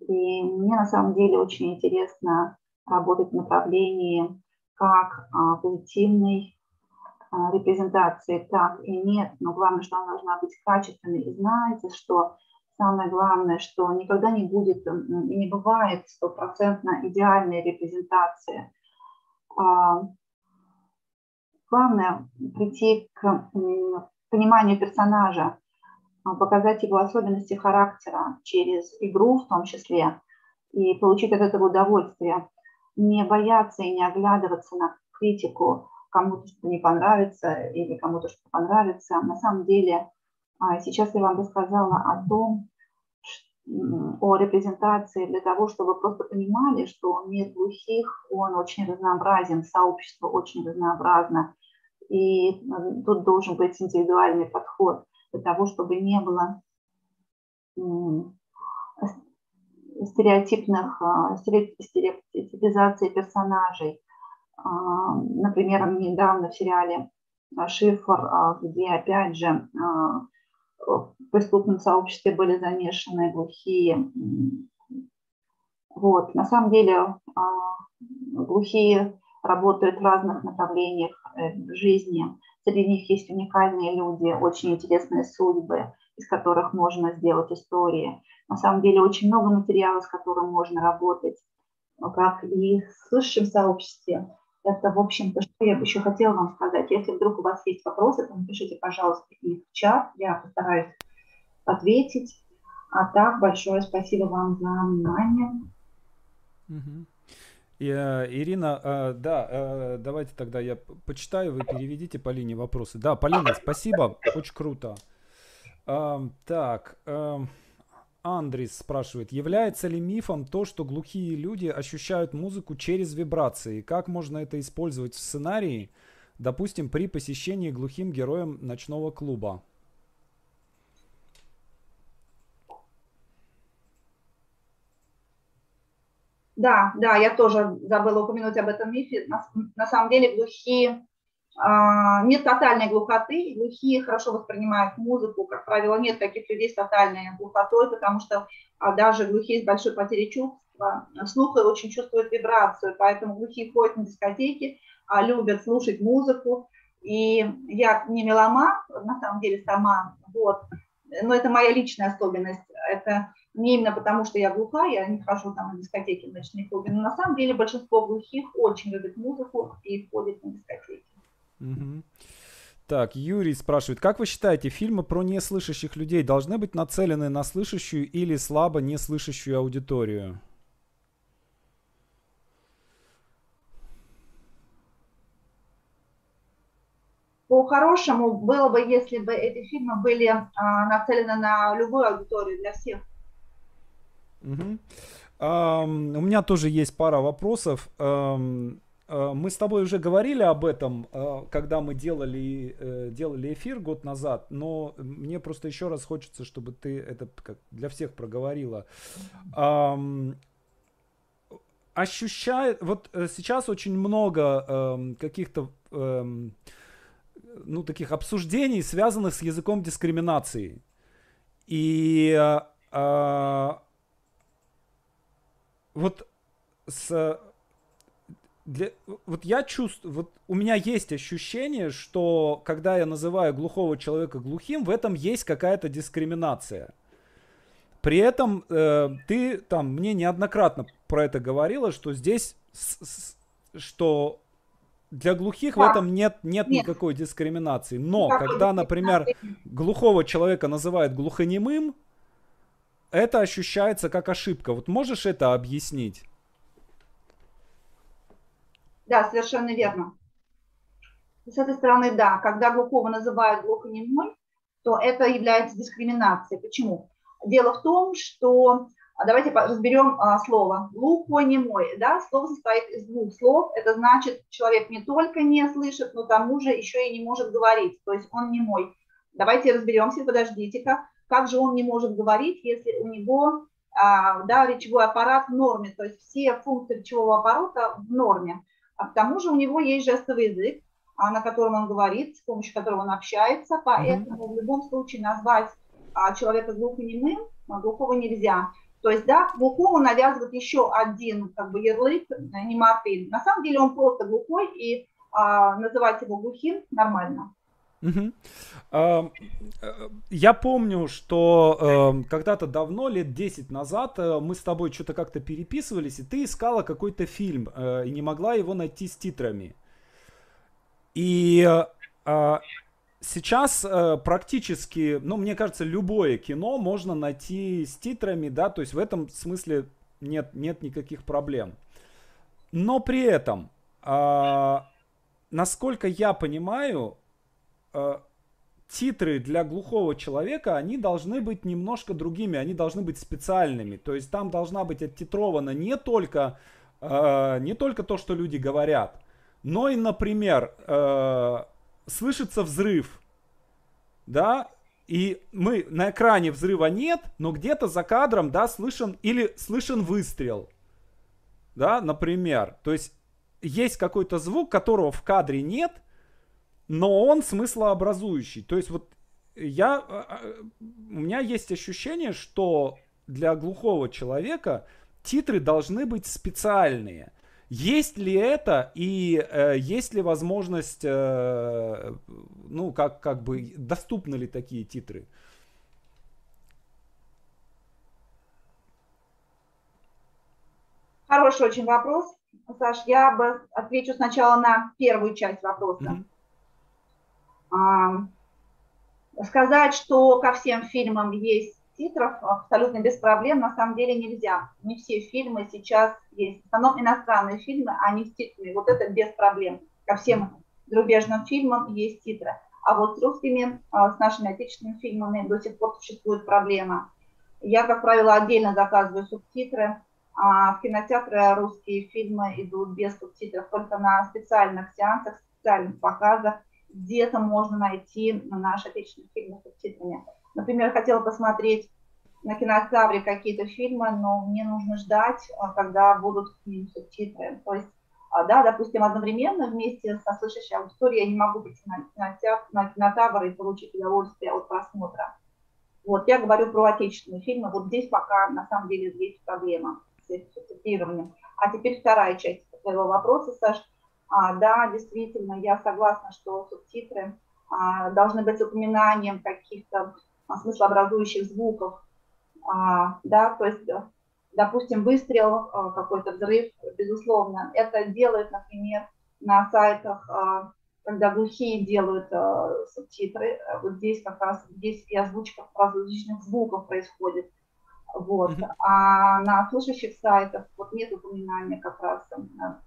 И мне на самом деле очень интересно работать в направлении как а, позитивной а, репрезентации, так и нет, но главное, что она должна быть качественной. И знаете, что самое главное, что никогда не будет и не бывает стопроцентно идеальной репрезентации. А, главное прийти к пониманию персонажа, показать его особенности характера через игру в том числе и получить от этого удовольствие не бояться и не оглядываться на критику, кому-то что не понравится или кому-то что понравится. На самом деле, а, сейчас я вам рассказала о том, о репрезентации для того, чтобы просто понимали, что мир глухих, он очень разнообразен, сообщество очень разнообразно. И тут должен быть индивидуальный подход для того, чтобы не было стереотипных, а, стереотипизации персонажей. А, например, недавно в сериале «Шифр», а, где, опять же, в преступном сообществе были замешаны глухие. Вот. На самом деле глухие работают в разных направлениях э, жизни. Среди них есть уникальные люди, очень интересные судьбы, из которых можно сделать истории. На самом деле очень много материала, с которым можно работать, как и в высшем сообществе. Это, в общем-то, что я еще хотела вам сказать. Если вдруг у вас есть вопросы, то напишите, пожалуйста, их в чат. Я постараюсь ответить. А так, большое спасибо вам за внимание. Э, Ирина, э, да, э, давайте тогда я почитаю, вы переведите Полине вопросы. Да, Полина, спасибо, очень круто. Так, э, Андрис спрашивает, является ли мифом то, что глухие люди ощущают музыку через вибрации? Как можно это использовать в сценарии, допустим, при посещении глухим героем ночного клуба? Да, да, я тоже забыла упомянуть об этом мифе. На, на самом деле глухие нет тотальной глухоты, глухие хорошо воспринимают музыку, как правило, нет таких людей с тотальной глухотой, потому что а, даже глухие с большой потерей чувства, слуха очень чувствуют вибрацию, поэтому глухие ходят на дискотеки, а, любят слушать музыку, и я не меломан, на самом деле сама, вот, но это моя личная особенность, это не именно потому, что я глухая, я не хожу там на дискотеки, в ночные клубы, но на самом деле большинство глухих очень любят музыку и ходят на дискотеки. Угу. Так, Юрий спрашивает, как вы считаете, фильмы про неслышащих людей должны быть нацелены на слышащую или слабо неслышащую аудиторию? По-хорошему было бы, если бы эти фильмы были а, нацелены на любую аудиторию, для всех. Угу. Um, у меня тоже есть пара вопросов. Um, мы с тобой уже говорили об этом, э, когда мы делали, э, делали эфир год назад, но мне просто еще раз хочется, чтобы ты это для всех проговорила. Ощущает, вот сейчас очень много эм, каких-то эм, ну, таких обсуждений, связанных с языком дискриминации. И вот с для, вот я чувствую, вот у меня есть ощущение, что когда я называю глухого человека глухим, в этом есть какая-то дискриминация. При этом э, ты там мне неоднократно про это говорила, что здесь, с, с, что для глухих да. в этом нет, нет, нет никакой дискриминации. Но Никакой когда, например, глухого человека называют глухонемым, это ощущается как ошибка. Вот можешь это объяснить? Да, совершенно верно. С этой стороны, да, когда глухого называют глухонемой, то это является дискриминацией. Почему? Дело в том, что а, давайте разберем а, слово глухонемой. Да? Слово состоит из двух слов. Это значит, человек не только не слышит, но тому же еще и не может говорить. То есть он немой. Давайте разберемся, подождите-ка. Как же он не может говорить, если у него а, да, речевой аппарат в норме, то есть все функции речевого аппарата в норме. А к тому же у него есть жестовый язык, а, на котором он говорит, с помощью которого он общается, поэтому mm-hmm. в любом случае назвать а, человека глухонемым а, глухого нельзя. То есть, да, глухому навязывают еще один как бы ярлык э, немофиль. На самом деле он просто глухой, и а, называть его глухим нормально. Угу. Я помню, что эм, когда-то давно, лет 10 назад, э, мы с тобой что-то как-то переписывались, и ты искала какой-то фильм и не могла его найти с титрами. И э, сейчас э, практически, ну, мне кажется, любое кино можно найти с титрами, да, то есть в этом смысле нет, нет никаких проблем. Но при этом, э, насколько я понимаю, э, титры для глухого человека, они должны быть немножко другими, они должны быть специальными. То есть там должна быть оттитровано не только, э, не только то, что люди говорят, но и, например, э, слышится взрыв, да, и мы на экране взрыва нет, но где-то за кадром, да, слышен или слышен выстрел, да, например. То есть есть какой-то звук, которого в кадре нет, но он смыслообразующий. То есть вот я, э, э, у меня есть ощущение, что для глухого человека титры должны быть специальные. Есть ли это и э, есть ли возможность, э, ну, как, как бы, доступны ли такие титры? Хороший очень вопрос. Саш, я бы отвечу сначала на первую часть вопроса. Mm-hmm. А, сказать, что ко всем фильмам есть титров абсолютно без проблем на самом деле нельзя. Не все фильмы сейчас есть. В основном иностранные фильмы, не с титрами. Вот это без проблем. Ко всем зарубежным фильмам есть титры. А вот с русскими, а, с нашими отечественными фильмами до сих пор существует проблема. Я, как правило, отдельно заказываю субтитры. А в кинотеатры русские фильмы идут без субтитров, только на специальных сеансах, специальных показах. Где-то можно найти наши отечественные фильмы с субтитрами. Например, хотела посмотреть на кинотавре какие-то фильмы, но мне нужно ждать, а, когда будут к ним субтитры. То есть, а, да, допустим, одновременно вместе со слышащей аудиторией я не могу прийти на кинотавр, на кинотавр и получить удовольствие от просмотра. Вот, я говорю про отечественные фильмы. Вот здесь пока, на самом деле, есть проблема с субтитрированием. А теперь вторая часть твоего вопроса, Саш. А, да, действительно, я согласна, что субтитры а, должны быть с упоминанием каких-то а, смыслообразующих звуков, а, да, то есть, допустим, выстрел, а, какой-то взрыв, безусловно, это делают, например, на сайтах, когда глухие делают субтитры, вот здесь как раз, здесь и озвучка различных звуков происходит, вот, mm-hmm. а на слышащих сайтах вот нет упоминания как раз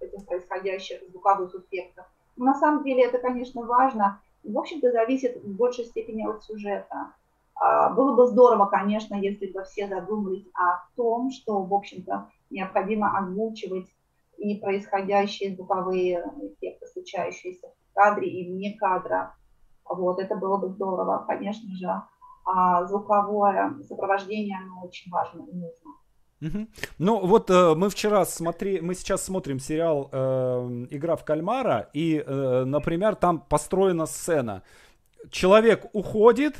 этих происходящих звуковых эффектов. Но на самом деле это, конечно, важно, в общем-то, зависит в большей степени от сюжета. А, было бы здорово, конечно, если бы все задумались о том, что, в общем-то, необходимо озвучивать и происходящие звуковые эффекты, случающиеся в кадре и вне кадра. Вот, это было бы здорово, конечно же. А звуковое сопровождение, оно очень важно и нужно. Ну вот э, мы вчера смотри, мы сейчас смотрим сериал э, "Игра в кальмара" и, э, например, там построена сцена. Человек уходит,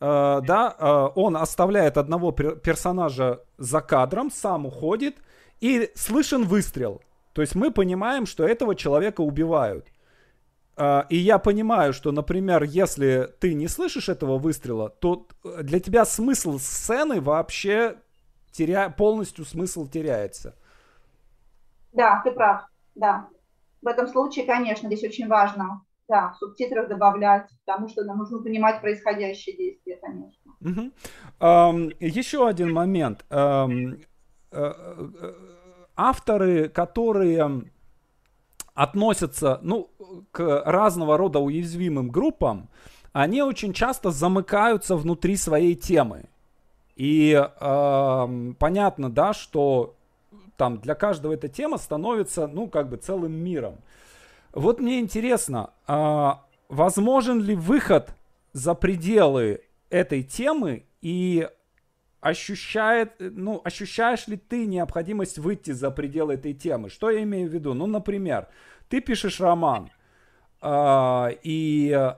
э, да, э, он оставляет одного персонажа за кадром, сам уходит, и слышен выстрел. То есть мы понимаем, что этого человека убивают. Э, и я понимаю, что, например, если ты не слышишь этого выстрела, то для тебя смысл сцены вообще теря... полностью смысл теряется. Да, ты прав, да. В этом случае, конечно, здесь очень важно да, в субтитрах добавлять, потому что нам нужно понимать происходящее действие, конечно. Угу. Um, еще один момент. Um, авторы, которые относятся ну, к разного рода уязвимым группам, они очень часто замыкаются внутри своей темы. И э, понятно, да, что там для каждого эта тема становится, ну, как бы целым миром. Вот мне интересно, э, возможен ли выход за пределы этой темы и ощущает, ну, ощущаешь ли ты необходимость выйти за пределы этой темы? Что я имею в виду? Ну, например, ты пишешь роман, э, и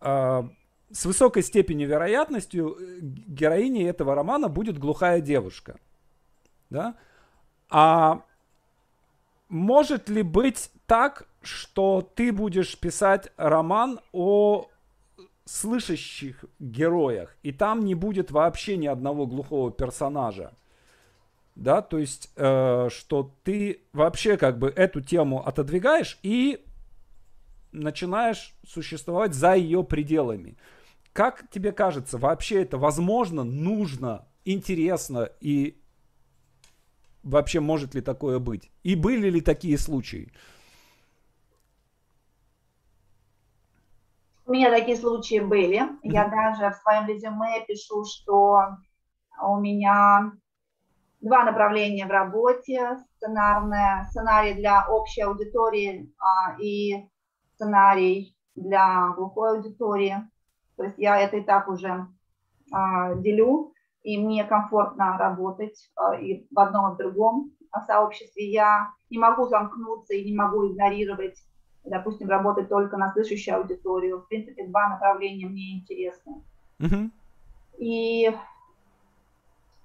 э, с высокой степенью вероятностью э, героиней этого романа будет глухая девушка. Да? А может ли быть так, что ты будешь писать роман о слышащих героях, и там не будет вообще ни одного глухого персонажа? Да, то есть, э, что ты вообще как бы эту тему отодвигаешь и начинаешь существовать за ее пределами. Как тебе кажется, вообще это возможно, нужно, интересно и вообще может ли такое быть? И были ли такие случаи? У меня такие случаи были. Я даже в своем резюме пишу, что у меня два направления в работе. Сценарное, сценарий для общей аудитории а, и сценарий для глухой аудитории. То есть я это и так уже а, делю, и мне комфортно работать а, и в одном, и в другом сообществе. Я не могу замкнуться и не могу игнорировать, допустим, работать только на слышащую аудиторию. В принципе, два направления мне интересны. Mm-hmm. И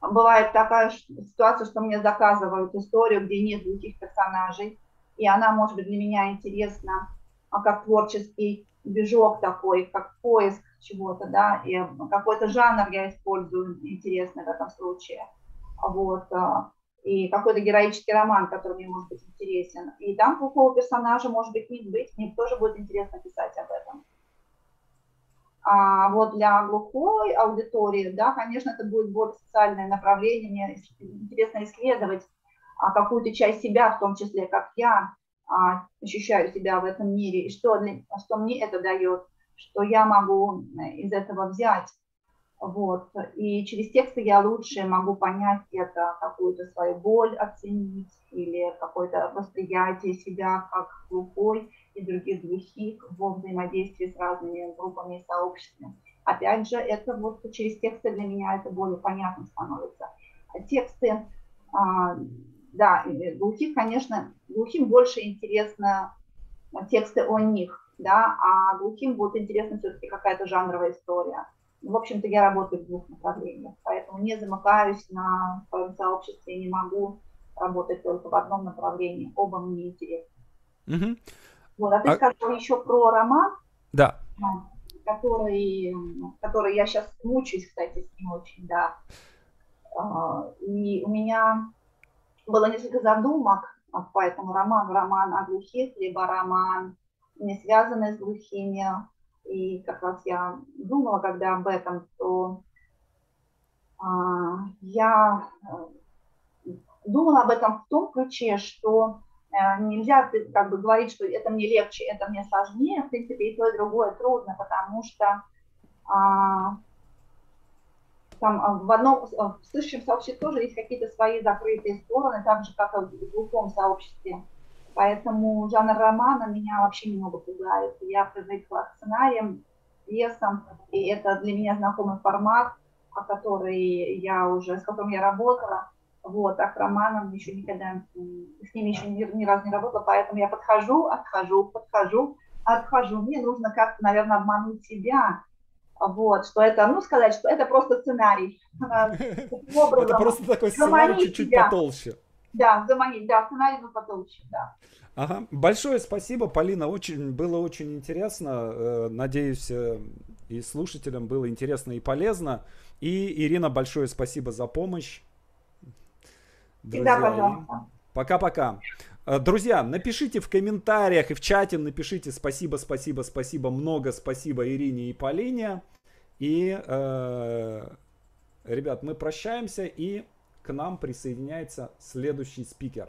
бывает такая ситуация, что мне заказывают историю, где нет глухих персонажей, и она может быть для меня интересна а как творческий движок такой, как поиск чего-то, да, и какой-то жанр я использую интересный в этом случае, вот, а, и какой-то героический роман, который мне может быть интересен. И там глухого персонажа может быть не быть, мне тоже будет интересно писать об этом. А вот для глухой аудитории, да, конечно, это будет более социальное направление, мне интересно исследовать а, какую-то часть себя, в том числе, как я, а, ощущаю себя в этом мире, и что, для, что мне это дает, что я могу из этого взять. Вот. И через тексты я лучше могу понять это, какую-то свою боль оценить или какое-то восприятие себя как глухой и других глухих во взаимодействии с разными группами и сообществами. Опять же, это вот через тексты для меня это более понятно становится. Тексты а, да, глухих, конечно, глухим больше интересно тексты о них, да, а глухим будет интересна все-таки какая-то жанровая история. В общем-то, я работаю в двух направлениях, поэтому не замыкаюсь на своем сообществе, не могу работать только в одном направлении, оба мне интересны. Угу. Вот, а ты а... сказал еще про роман, да. который, который я сейчас мучаюсь, кстати, с ним очень, да. А, и у меня было несколько задумок по этому роману. Роман о глухих, либо роман, не связанный с глухими. И как раз я думала, когда об этом, то а, я э, думала об этом в том ключе, что э, нельзя как бы говорить, что это мне легче, это мне сложнее. В принципе, и то, и другое трудно, потому что а, там а, в одном а, в сообществе тоже есть какие-то свои закрытые стороны, так же, как и в глухом сообществе. Поэтому жанр романа меня вообще немного пугает. Я привыкла к сценариям, пьесам, и это для меня знакомый формат, о который я уже, с которым я работала. Вот, а к романам еще никогда, с ними еще ни, ни разу не работала, поэтому я подхожу, отхожу, подхожу, отхожу. Мне нужно как-то, наверное, обмануть себя, вот, что это, ну, сказать, что это просто сценарий. Это просто такой сценарий чуть-чуть потолще. Да, заманить, да, сценарий, но потолще, да. Ага. Большое спасибо, Полина. Очень, было очень интересно. Э, надеюсь, э, и слушателям было интересно и полезно. И, Ирина, большое спасибо за помощь. Друзья. Всегда, пожалуйста. Пока-пока. Э, друзья, напишите в комментариях и в чате, напишите спасибо, спасибо, спасибо, много спасибо Ирине и Полине. И, э, ребят, мы прощаемся и к нам присоединяется следующий спикер.